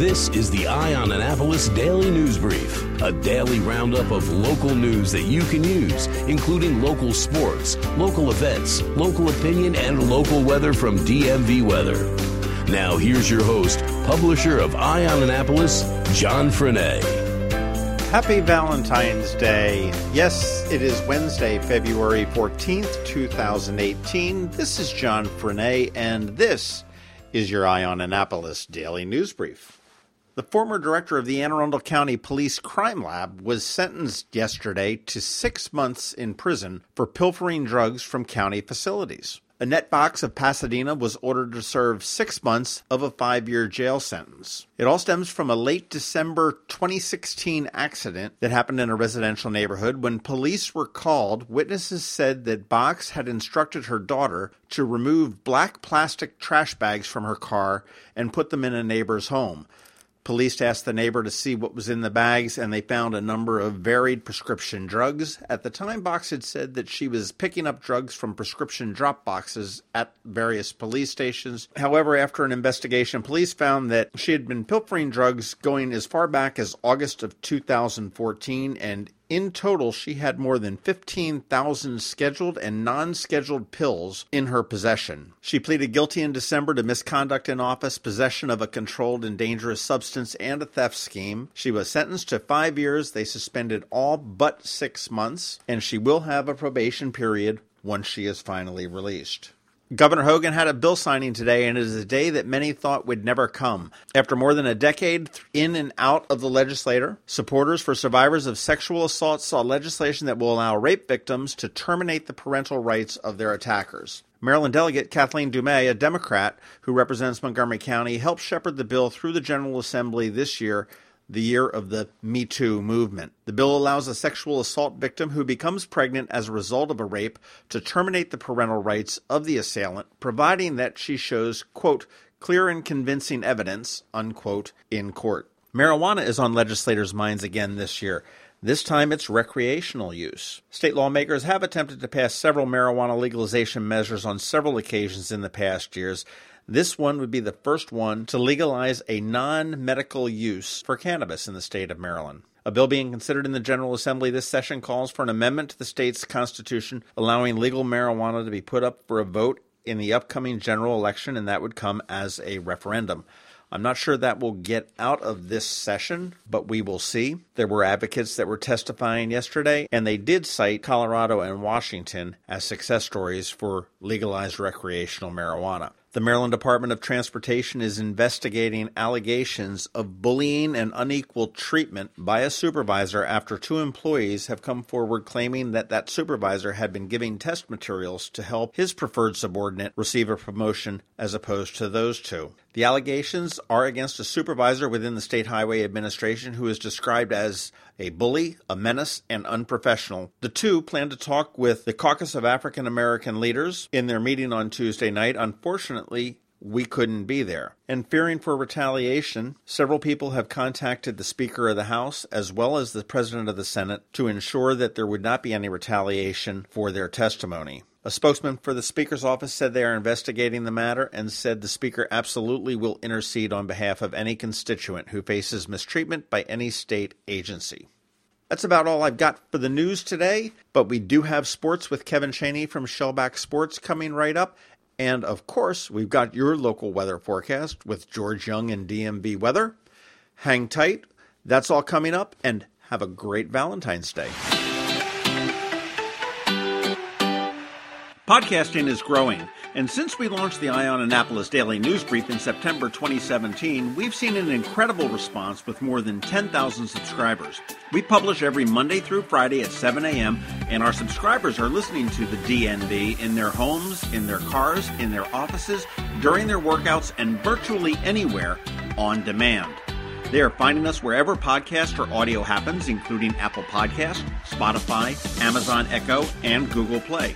This is the Eye on Annapolis Daily News Brief, a daily roundup of local news that you can use, including local sports, local events, local opinion, and local weather from DMV Weather. Now, here's your host, publisher of Eye on Annapolis, John Frenaye. Happy Valentine's Day. Yes, it is Wednesday, February 14th, 2018. This is John Frenaye, and this is your Eye on Annapolis Daily News Brief. The former director of the Anne Arundel County Police Crime Lab was sentenced yesterday to six months in prison for pilfering drugs from county facilities. Annette Box of Pasadena was ordered to serve six months of a five year jail sentence. It all stems from a late December 2016 accident that happened in a residential neighborhood. When police were called, witnesses said that Box had instructed her daughter to remove black plastic trash bags from her car and put them in a neighbor's home. Police asked the neighbor to see what was in the bags, and they found a number of varied prescription drugs. At the time, Box had said that she was picking up drugs from prescription drop boxes at various police stations. However, after an investigation, police found that she had been pilfering drugs going as far back as August of 2014 and in total, she had more than 15,000 scheduled and non scheduled pills in her possession. She pleaded guilty in December to misconduct in office, possession of a controlled and dangerous substance, and a theft scheme. She was sentenced to five years. They suspended all but six months, and she will have a probation period once she is finally released. Governor Hogan had a bill signing today, and it is a day that many thought would never come. After more than a decade in and out of the legislature, supporters for survivors of sexual assault saw legislation that will allow rape victims to terminate the parental rights of their attackers. Maryland delegate Kathleen Dumais, a Democrat who represents Montgomery County, helped shepherd the bill through the General Assembly this year the year of the Me Too movement. The bill allows a sexual assault victim who becomes pregnant as a result of a rape to terminate the parental rights of the assailant, providing that she shows, quote, clear and convincing evidence, unquote, in court. Marijuana is on legislators' minds again this year. This time it's recreational use. State lawmakers have attempted to pass several marijuana legalization measures on several occasions in the past years. This one would be the first one to legalize a non medical use for cannabis in the state of Maryland. A bill being considered in the General Assembly this session calls for an amendment to the state's constitution allowing legal marijuana to be put up for a vote in the upcoming general election, and that would come as a referendum. I'm not sure that will get out of this session, but we will see. There were advocates that were testifying yesterday, and they did cite Colorado and Washington as success stories for legalized recreational marijuana. The Maryland Department of Transportation is investigating allegations of bullying and unequal treatment by a supervisor after two employees have come forward claiming that that supervisor had been giving test materials to help his preferred subordinate receive a promotion as opposed to those two. The allegations are against a supervisor within the State Highway Administration who is described as a bully, a menace, and unprofessional. The two plan to talk with the Caucus of African American Leaders in their meeting on Tuesday night. Unfortunately, we couldn't be there. And fearing for retaliation, several people have contacted the Speaker of the House as well as the President of the Senate to ensure that there would not be any retaliation for their testimony. A spokesman for the Speaker's office said they are investigating the matter and said the Speaker absolutely will intercede on behalf of any constituent who faces mistreatment by any state agency. That's about all I've got for the news today, but we do have sports with Kevin Chaney from Shellback Sports coming right up. And of course, we've got your local weather forecast with George Young and DMV Weather. Hang tight. That's all coming up, and have a great Valentine's Day. Podcasting is growing, and since we launched the Eye on Annapolis Daily News Brief in September 2017, we've seen an incredible response with more than 10,000 subscribers. We publish every Monday through Friday at 7 a.m., and our subscribers are listening to the DNB in their homes, in their cars, in their offices, during their workouts, and virtually anywhere on demand. They are finding us wherever podcast or audio happens, including Apple Podcast, Spotify, Amazon Echo, and Google Play.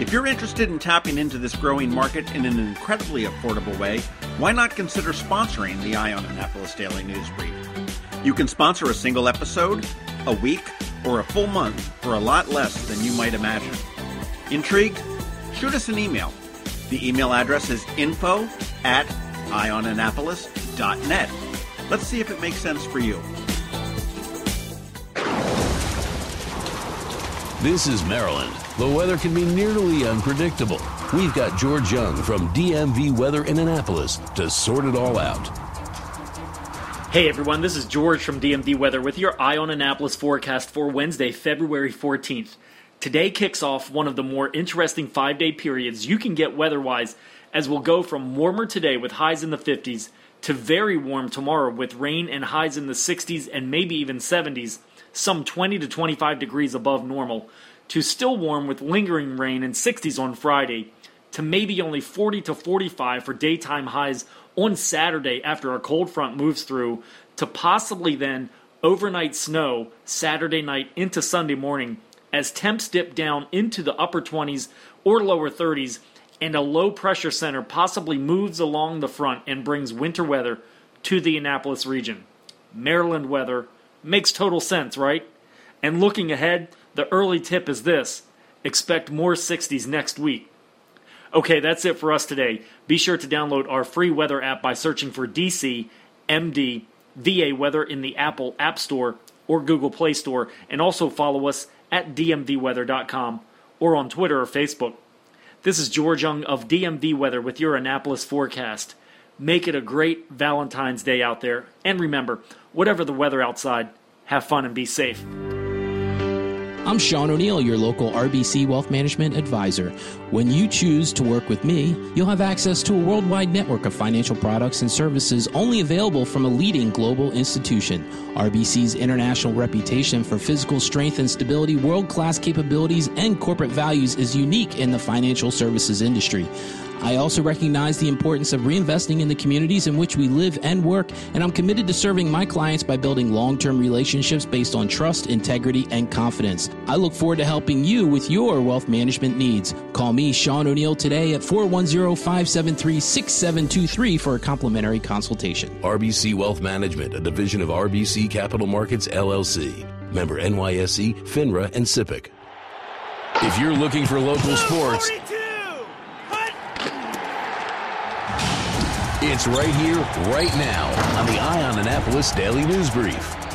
If you're interested in tapping into this growing market in an incredibly affordable way, why not consider sponsoring the Eye on Annapolis Daily News Brief? You can sponsor a single episode, a week, or a full month for a lot less than you might imagine. Intrigued? Shoot us an email. The email address is info at eyeonannapolis.net. Let's see if it makes sense for you. This is Maryland. The weather can be nearly unpredictable. We've got George Young from DMV Weather in Annapolis to sort it all out. Hey everyone, this is George from DMV Weather with your Eye on Annapolis forecast for Wednesday, February 14th. Today kicks off one of the more interesting five day periods you can get weather wise, as we'll go from warmer today with highs in the 50s to very warm tomorrow with rain and highs in the 60s and maybe even 70s, some 20 to 25 degrees above normal to still warm with lingering rain and 60s on Friday, to maybe only 40 to 45 for daytime highs on Saturday after a cold front moves through, to possibly then overnight snow Saturday night into Sunday morning as temps dip down into the upper 20s or lower 30s and a low pressure center possibly moves along the front and brings winter weather to the Annapolis region. Maryland weather makes total sense, right? And looking ahead, the early tip is this expect more 60s next week. Okay, that's it for us today. Be sure to download our free weather app by searching for DC MD VA Weather in the Apple App Store or Google Play Store, and also follow us at dmvweather.com or on Twitter or Facebook. This is George Young of DMV Weather with your Annapolis forecast. Make it a great Valentine's Day out there, and remember, whatever the weather outside, have fun and be safe. I'm Sean O'Neill, your local RBC Wealth Management Advisor. When you choose to work with me, you'll have access to a worldwide network of financial products and services only available from a leading global institution. RBC's international reputation for physical strength and stability, world class capabilities, and corporate values is unique in the financial services industry. I also recognize the importance of reinvesting in the communities in which we live and work, and I'm committed to serving my clients by building long term relationships based on trust, integrity, and confidence. I look forward to helping you with your wealth management needs. Call me, Sean O'Neill, today at 410 573 6723 for a complimentary consultation. RBC Wealth Management, a division of RBC Capital Markets LLC. Member NYSE, FINRA, and SIPC. If you're looking for local sports, It's right here, right now on the Eye on Annapolis Daily News Brief.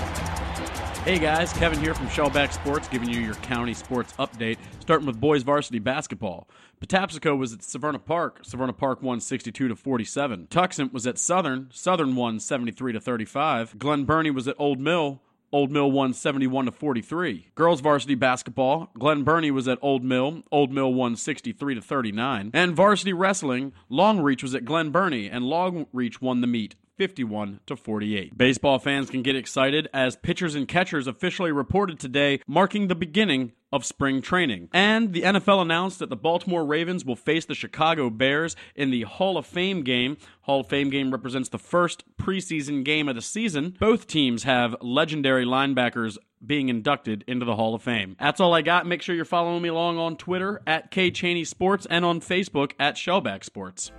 Hey guys, Kevin here from Shellback Sports, giving you your county sports update. Starting with boys varsity basketball. Patapsco was at Severna Park. Severna Park won 62 to 47. Tuxent was at Southern. Southern won 73 to 35. Glen Burnie was at Old Mill. Old Mill won 71 to 43. Girls varsity basketball, Glen Burnie was at Old Mill. Old Mill won 63 to 39. And varsity wrestling, Long Reach was at Glen Burnie and Long Reach won the meet 51 to 48. Baseball fans can get excited as pitchers and catchers officially reported today, marking the beginning of spring training. And the NFL announced that the Baltimore Ravens will face the Chicago Bears in the Hall of Fame game. Hall of Fame game represents the first preseason game of the season. Both teams have legendary linebackers being inducted into the Hall of Fame. That's all I got. Make sure you're following me along on Twitter at K Chaney Sports and on Facebook at Shellback Sports.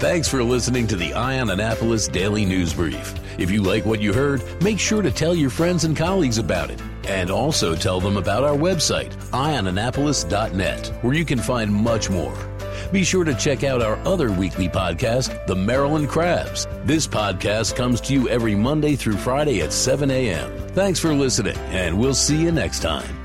Thanks for listening to the Eye on Annapolis Daily News Brief. If you like what you heard, make sure to tell your friends and colleagues about it. And also tell them about our website, eyeonannapolis.net, where you can find much more. Be sure to check out our other weekly podcast, The Maryland Crabs. This podcast comes to you every Monday through Friday at 7 a.m. Thanks for listening, and we'll see you next time.